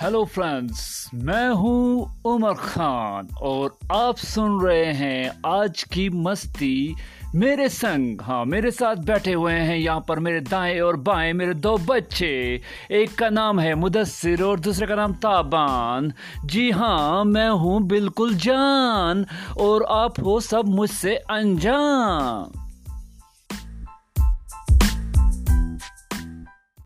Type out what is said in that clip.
Hello friends मैं हूँ उमर खान और आप सुन रहे हैं आज की मस्ती मेरे संग। हाँ मेरे साथ बैठे हुए हैं यहाँ पर मेरे दाएँ और बाएँ, मेरे दो बच्चे। एक का नाम है मुदस्सिर और दूसरे का नाम ताबान। जी हाँ मैं हूँ बिल्कुल जान और आप हो सब मुझसे अनजान।